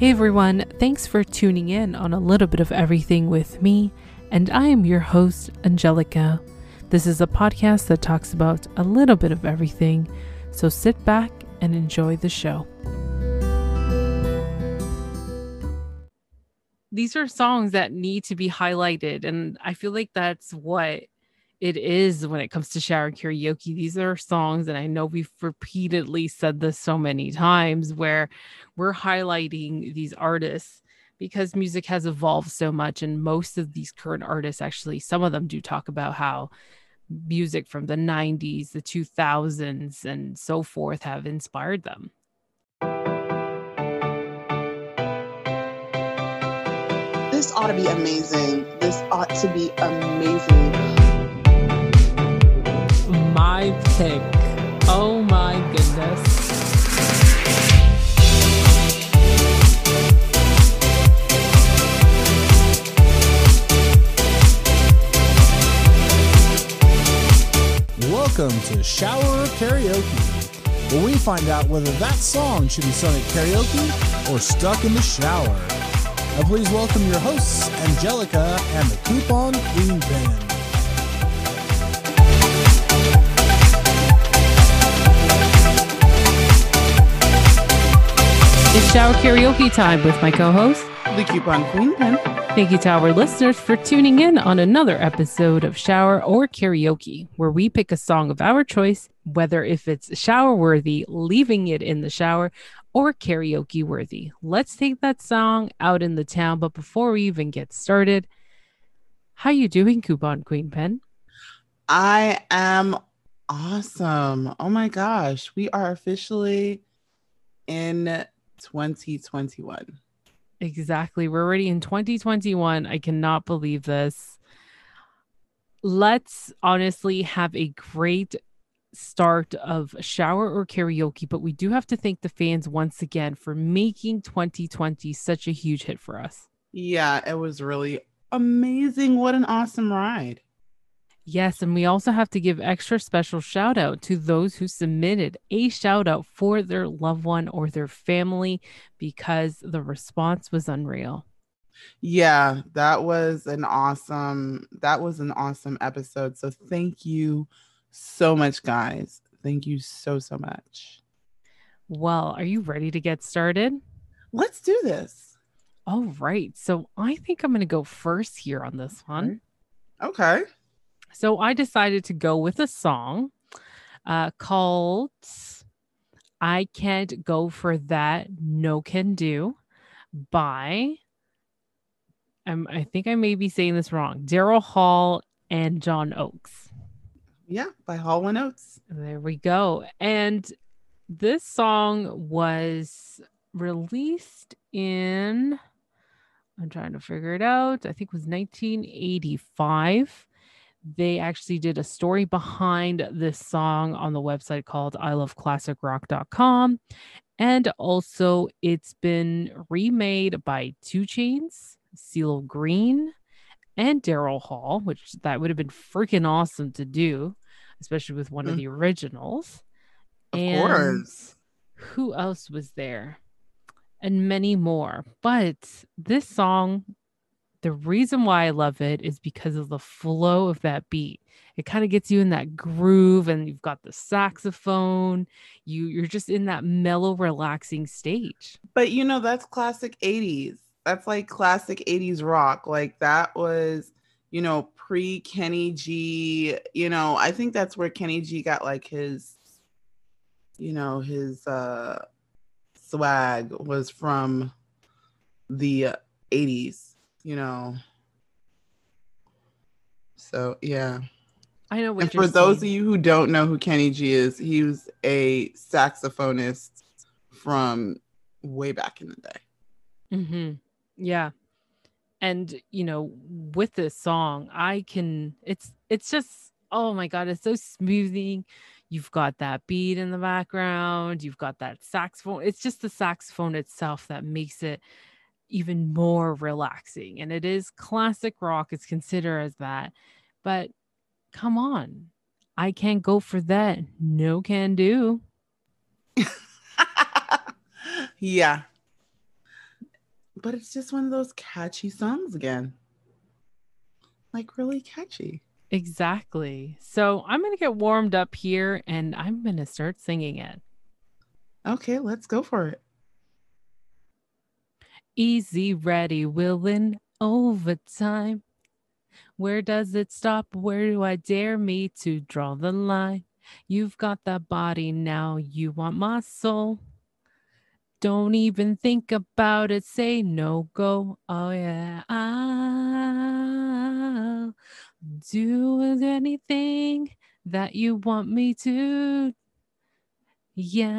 Hey everyone, thanks for tuning in on a little bit of everything with me, and I am your host, Angelica. This is a podcast that talks about a little bit of everything, so sit back and enjoy the show. These are songs that need to be highlighted, and I feel like that's what it is when it comes to shower karaoke. These are songs, and I know we've repeatedly said this so many times, where we're highlighting these artists because music has evolved so much. And most of these current artists, actually, some of them do talk about how music from the 90s, the 2000s, and so forth have inspired them. This ought to be amazing. This ought to be amazing my pick. Oh my goodness. Welcome to Shower Karaoke, where we find out whether that song should be sung at karaoke or stuck in the shower. Now, please welcome your hosts, Angelica and the Coupon Queen Pin. It's shower karaoke time with my co-host, the Coupon Queen Pin. Thank you to our listeners for tuning in on another episode of Shower or Karaoke, where we pick a song of our choice, whether if it's shower worthy, leaving it in the shower, or karaoke worthy. Let's take that song out in the town. But before we even get started, how you doing, Coupon Queen Pin? I am awesome. Oh my gosh, we are officially in 2021. Exactly. We're already in 2021. I cannot believe this. Let's honestly have a great start of shower or karaoke, but we do have to thank the fans once again for making 2020 such a huge hit for us. Yeah, it was really amazing. What an awesome ride. Yes, and we also have to give extra special shout out to those who submitted a shout out for their loved one or their family because the response was unreal. Yeah, that was an awesome that was an awesome episode. So thank you so much guys. Thank you so so much. Well, are you ready to get started? Let's do this. All right. So I think I'm going to go first here on this one. Okay. So I decided to go with a song uh, called I Can't Go For That, No Can Do by, um, I think I may be saying this wrong, Daryl Hall and John Oates. Yeah, by Hall and Oates. There we go. And this song was released in, I'm trying to figure it out, I think it was 1985 they actually did a story behind this song on the website called I love classicrock.com. And also, it's been remade by 2 Chainz, CeeLo Green, and Daryl Hall, which that would have been freaking awesome to do, especially with one mm. of the originals. Of and course. Who else was there? And many more. But this song the reason why I love it is because of the flow of that beat. It kind of gets you in that groove and you've got the saxophone. You you're just in that mellow relaxing stage. But you know that's classic 80s. That's like classic 80s rock. Like that was, you know, pre Kenny G, you know, I think that's where Kenny G got like his you know, his uh swag was from the 80s you know. So yeah. I know. and for those of you who don't know who Kenny G is, he was a saxophonist from way back in the day. Mm-hmm. Yeah. And you know, with this song, I can it's it's just oh my god, it's so smoothing. You've got that beat in the background, you've got that saxophone. It's just the saxophone itself that makes it even more relaxing. And it is classic rock, it's considered as that. But come on, I can't go for that. No can do. yeah. but it's just one of those catchy songs again. Like really catchy. Exactly. So I'm going to get warmed up here and I'm going to start singing it. Okay, let's go for it. Easy, ready, willing, overtime. Where does it stop? Where do I dare me to draw the line? You've got that body now, you want my soul. Don't even think about it, say no, go. Oh, yeah, I'll do anything that you want me to. Yeah,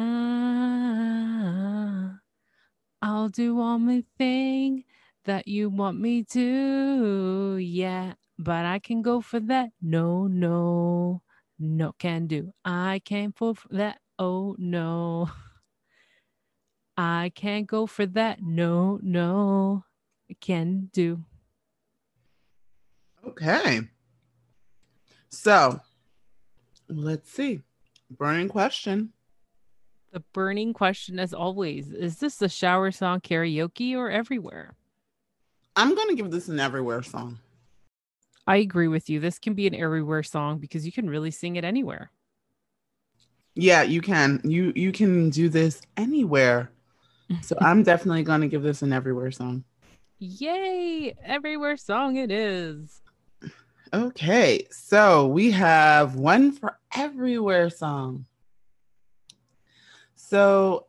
I'll do all my thing that you want me to. Yeah, but I can go for that. No, no, no, can do. I can't for that. Oh, no. I can't go for that. No, no, can do. Okay. So let's see. Burning question. The burning question, as always, is this a shower song karaoke or everywhere? I'm going to give this an everywhere song. I agree with you. This can be an everywhere song because you can really sing it anywhere. Yeah, you can. You you can do this anywhere. So I'm definitely going to give this an everywhere song. Yay! Everywhere song it is. Okay, so we have one for everywhere song. So,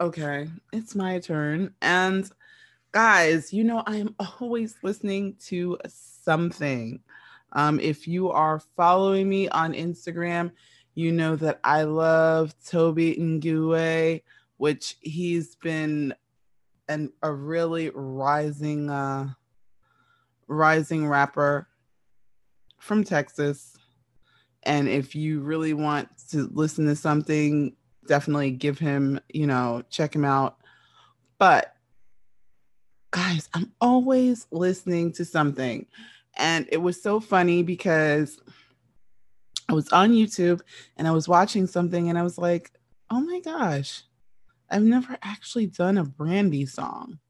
okay, it's my turn. And guys, you know, I am always listening to something. Um, if you are following me on Instagram, you know that I love Tobe Nwigwe, which he's been an, a really rising uh, rising rapper from Texas. And if you really want to listen to something, definitely give him, you know, check him out. But guys, I'm always listening to something. And it was so funny because I was on YouTube and I was watching something and I was like, oh my gosh, I've never actually done a Brandy song.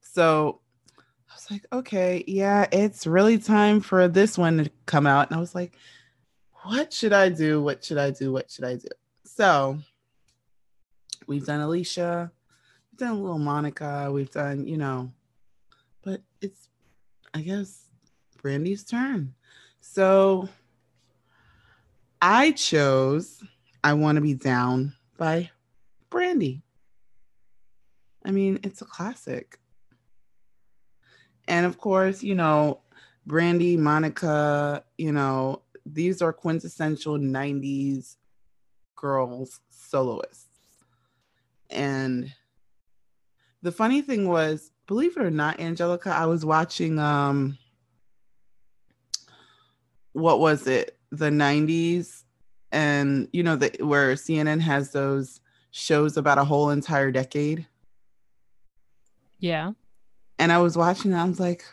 So I was like, okay, yeah, it's really time for this one to come out. And I was like, what should I do? What should I do? What should I do? So we've done Alicia, we've done a little Monica, we've done, you know, but it's, I guess, Brandy's turn. So I chose I Want to Be Down by Brandy. I mean, it's a classic. And of course, you know, Brandy, Monica, you know, these are quintessential 90s girls soloists. And the funny thing was, believe it or not, Angelica, I was watching um what was it? The 90s and you know the where CNN has those shows about a whole entire decade. Yeah. And I was watching I was like,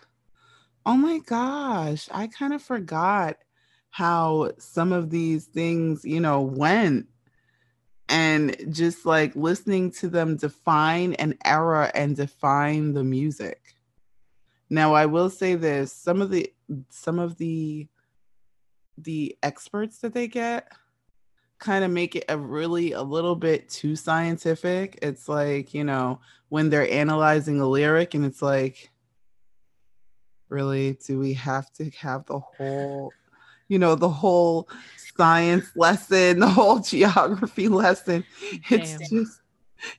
oh my gosh, I kind of forgot how some of these things, you know, went. And just like listening to them define an era and define the music. Now I will say this, some of the some of the the experts that they get kind of make it a really a little bit too scientific. It's like, you know, when they're analyzing a lyric and it's like really do we have to have the whole you know the whole science lesson, the whole geography lesson. It's Damn. just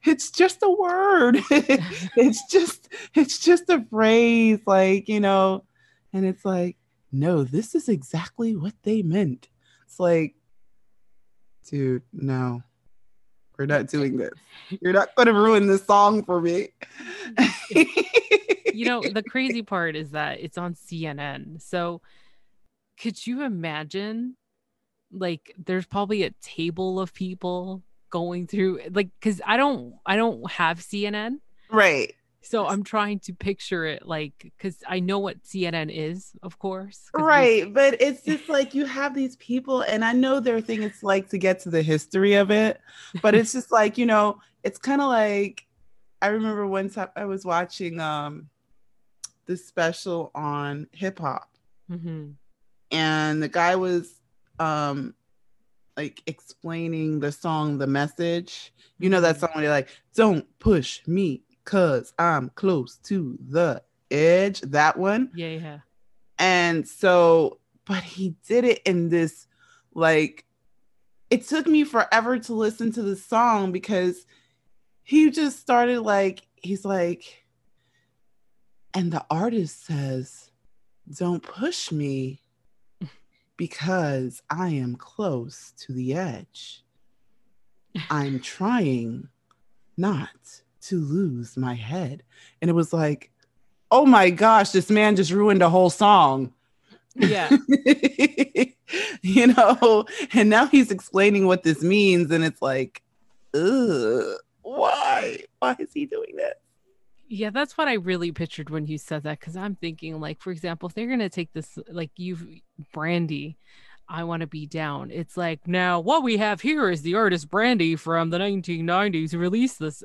it's just a word. it's just it's just a phrase like, you know, and it's like no, this is exactly what they meant. It's like dude, no. We're not doing this. You're not going to ruin this song for me. you know, the crazy part is that it's on CNN. So could you imagine like there's probably a table of people going through like cuz I don't I don't have CNN. right. So I'm trying to picture it like cuz I know what CNN is, of course. 'cause we- Right. But it's just like you have these people, and I know their thing it's like to get to the history of it, but it's just like, you know, it's kind of like I remember one time I was watching um this special on hip hop, Mm-hmm. And the guy was um like explaining the song, the message. You know that song where they're like, "Don't push me, cause I'm close to the edge." That one. Yeah, yeah. And so, but he did it in this like it took me forever to listen to the song because he just started like he's like and the artist says, "Don't push me because I am close to the edge. I'm trying not to lose my head." And it was like, "Oh my gosh, this man just ruined a whole song." Yeah. you know, and now he's explaining what this means, and it's like, ugh, why? Why is he doing that? Yeah, that's what I really pictured when you said that. Cause I'm thinking, like, for example, if they're gonna take this, like you've Brandy, I want to be down. It's like now what we have here is the artist Brandy from the 1990s who released this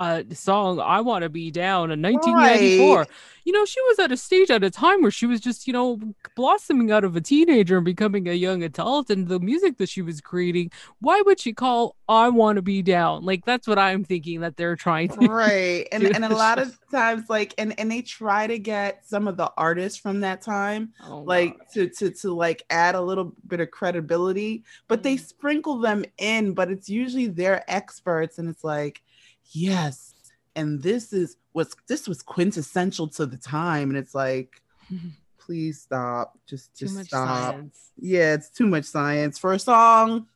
uh song I want to be down in 1994. Right. You know, she was at a stage at a time where she was just, you know, blossoming out of a teenager and becoming a young adult and the music that she was creating, why would she call I want to be down? Like that's what I'm thinking that they're trying to right and and a lot of times like and and they try to get some of the artists from that time Oh, like God. to to to like add a little bit of credibility but they Mhm. sprinkle them in but it's usually their experts and it's like yes and this is was this was quintessential to the time and it's like please stop just just stop science. yeah it's too much science for a song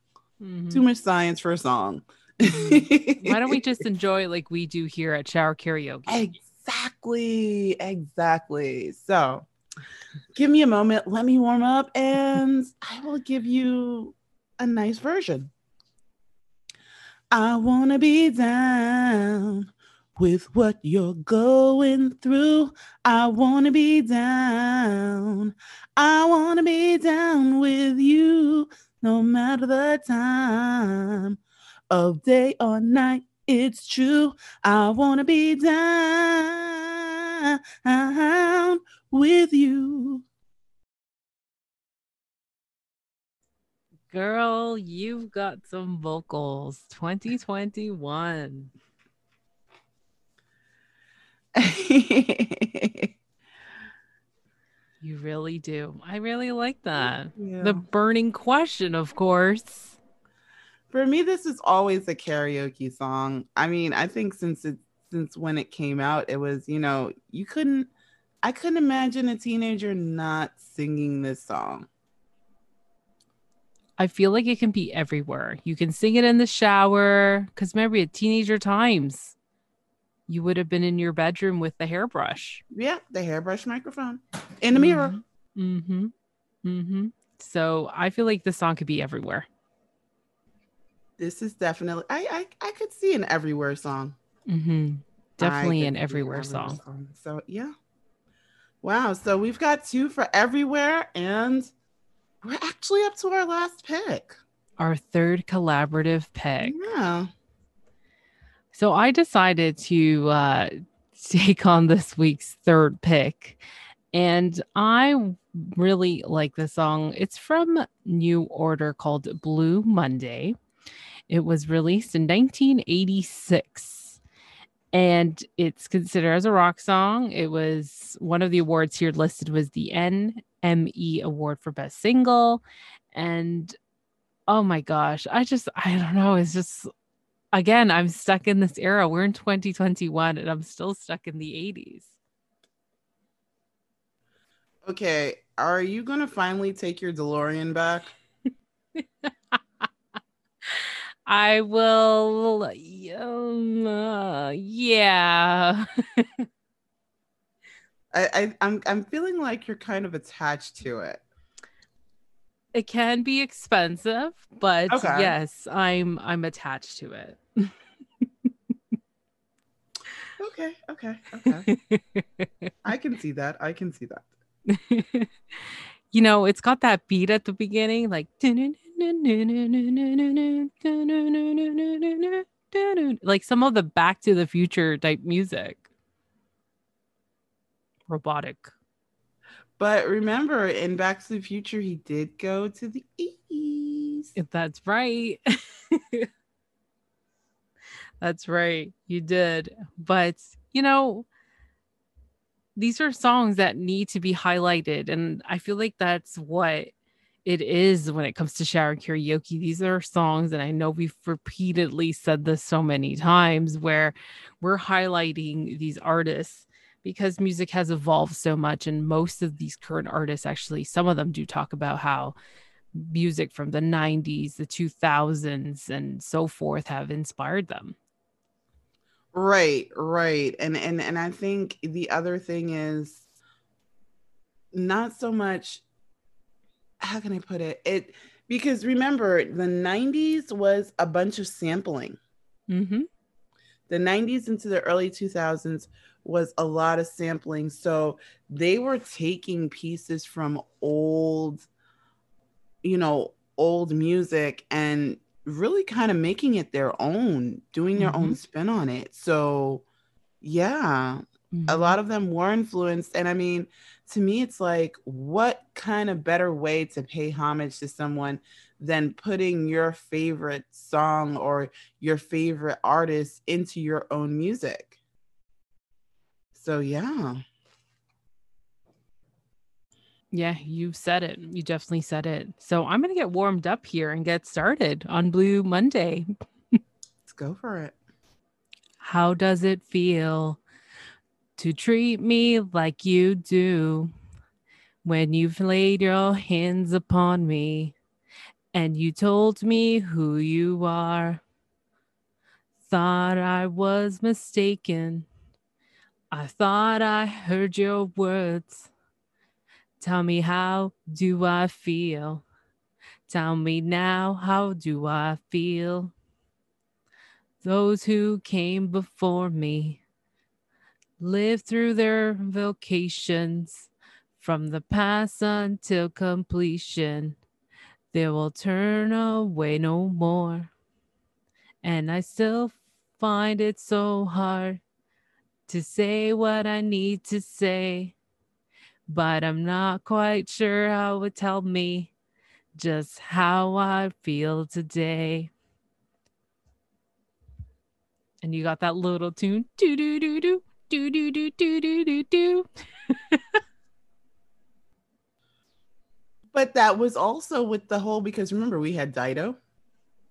Mhm. too much science for a song Why don't we just enjoy like we do here at Shower Karaoke? Exactly, exactly. So give me a moment, let me warm up, and I will give you a nice version. I want to be down with what you're going through. I want to be down. I want to be down with you no matter the time of day or night. It's true. I want to be down with you. Girl, you've got some vocals. 2021. You really do. I really like that. The burning question, of course. For me, this is always a karaoke song. I mean, I think since it since when it came out, it was, you know, you couldn't I couldn't imagine a teenager not singing this song. I feel like it can be everywhere. You can sing it in the shower. Because remember, at teenager times, you would have been in your bedroom with the hairbrush. Yeah, the hairbrush microphone in the mirror. Mm-hmm. Mm-hmm. So I feel like the song could be everywhere. This is definitely I I, I could see an everywhere song. Mm-hmm. Definitely an see everywhere song. So yeah. Wow. So we've got two for everywhere, and we're actually up to our last pick. Our third collaborative pick. Yeah. So I decided to uh, take on this week's third pick. And I really like the song. It's from New Order called Blue Monday. It was released in 1986. And it's considered as a rock song. It was one of the awards here listed was the NME Award for Best Single. And oh my gosh, I just, I don't know. It's just again, I'm stuck in this era. We're in 2021 and I'm still stuck in the 80s. Okay. Are you gonna finally take your DeLorean back? I will, um, uh, yeah. I, I I'm I'm feeling like you're kind of attached to it. It can be expensive, but Okay. yes, I'm I'm attached to it. Okay. Okay. Okay. I can see that. I can see that. you know, it's got that beat at the beginning, like like some of the Back to the Future type music. Robotic. But remember, in Back to the Future, he did go to the East. If that's right. that's right. You did. But, you know, these are songs that need to be highlighted. And I feel like that's what it is when it comes to shower karaoke. These are songs, and I know we've repeatedly said this so many times, where we're highlighting these artists because music has evolved so much. And most of these current artists, actually, some of them do talk about how music from the 90s, the 2000s, and so forth have inspired them. Right, right. And and and I think the other thing is not so much how can I put it? It because remember the 90s was a bunch of sampling. Mm-hmm. The 90s into the early 2000s was a lot of sampling. So they were taking pieces from old, you know, old music and really kind of making it their own, doing their mm-hmm. own spin on it. So, yeah, mm-hmm. a lot of them were influenced. And I mean, to me, it's like, what kind of better way to pay homage to someone than putting your favorite song or your favorite artist into your own music? So, yeah. Yeah, you said it. You definitely said it. So I'm going to get warmed up here and get started on Blue Monday. Let's go for it. How does it feel to treat me like you do when you've laid your hands upon me and you told me who you are? Thought I was mistaken. I thought I heard your words Tell me how do I feel? Tell me now how do I feel? Those who came before me lived through their vocations from the past until completion. They will turn away no more. And I still find it so hard to say what I need to say but I'm not quite sure how it tell me just how I feel today. And you got that little tune, do do do do do do do do do do do. But that was also with the whole because remember we had Dido.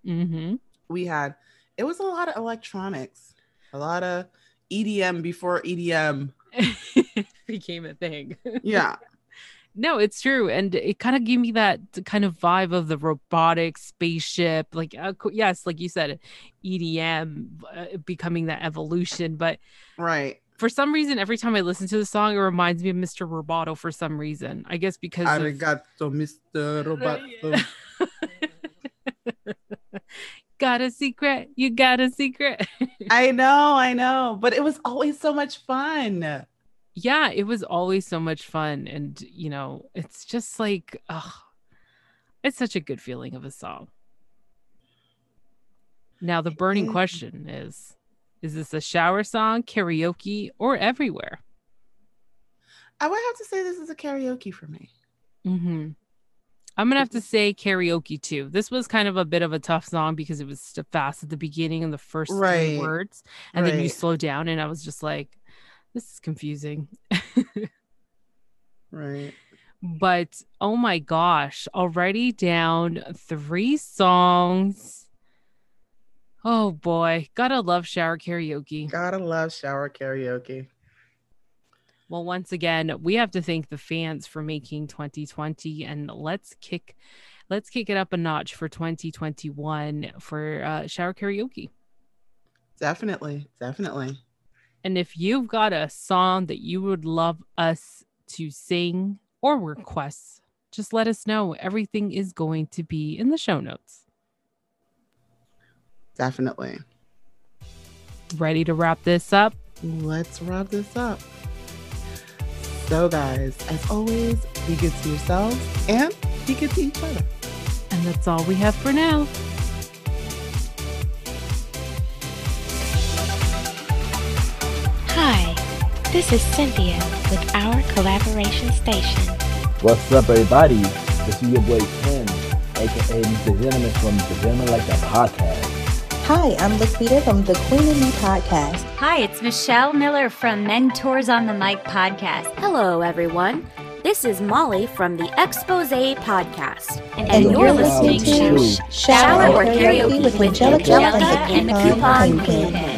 Mm-hmm. We had it was a lot of electronics, a lot of EDM before EDM became a thing. Yeah. no, it's true. And it kind of gave me that kind of vibe of the robotic spaceship. Like, uh, yes, like you said, EDM uh, becoming that evolution. But right. For some reason, every time I listen to the song, it reminds me of Mr. Roboto for some reason. I guess because. Arigato, of... Mr. Roboto. got a secret. You got a secret. I know, I know. But it was always so much fun yeah, it was always so much fun. And, you know, it's just like, oh, it's such a good feeling of a song. Now, the burning mm. question is is this a shower song, karaoke, or everywhere? I would have to say this is a karaoke for me. Mm-hmm. I'm gonna have to say karaoke too. This was kind of a bit of a tough song because it was fast at the beginning and the first right. words, and right. then you slow down, and I was just like, this is confusing. right. But oh my gosh, already down three songs. Oh boy, gotta love shower karaoke. Gotta love shower karaoke. Well, once again, we have to thank the fans for making 2020 and let's kick let's kick it up a notch for 2021 for uh, shower karaoke. Definitely, definitely. And if you've got a song that you would love us to sing or request, just let us know. Everything is going to be in the show notes. Definitely. Ready to wrap this up? Let's wrap this up. So, guys, as always, be good to yourselves and be good to each other. And that's all we have for now. Hi, this is Cynthia with our collaboration station. What's up, everybody? This is your boy Ken, aka Mr. Gentleman from the Gentleman Like a Podcast. Hi, I'm Laquita from the Queen and Me podcast. Hi, it's Michelle Miller from Mentors on the Mic podcast. Hello, everyone. This is Molly from the Expose podcast. And, And, you're, listening to Shower or Karaoke with with Angelica Angelica and the and the Coupon Coupon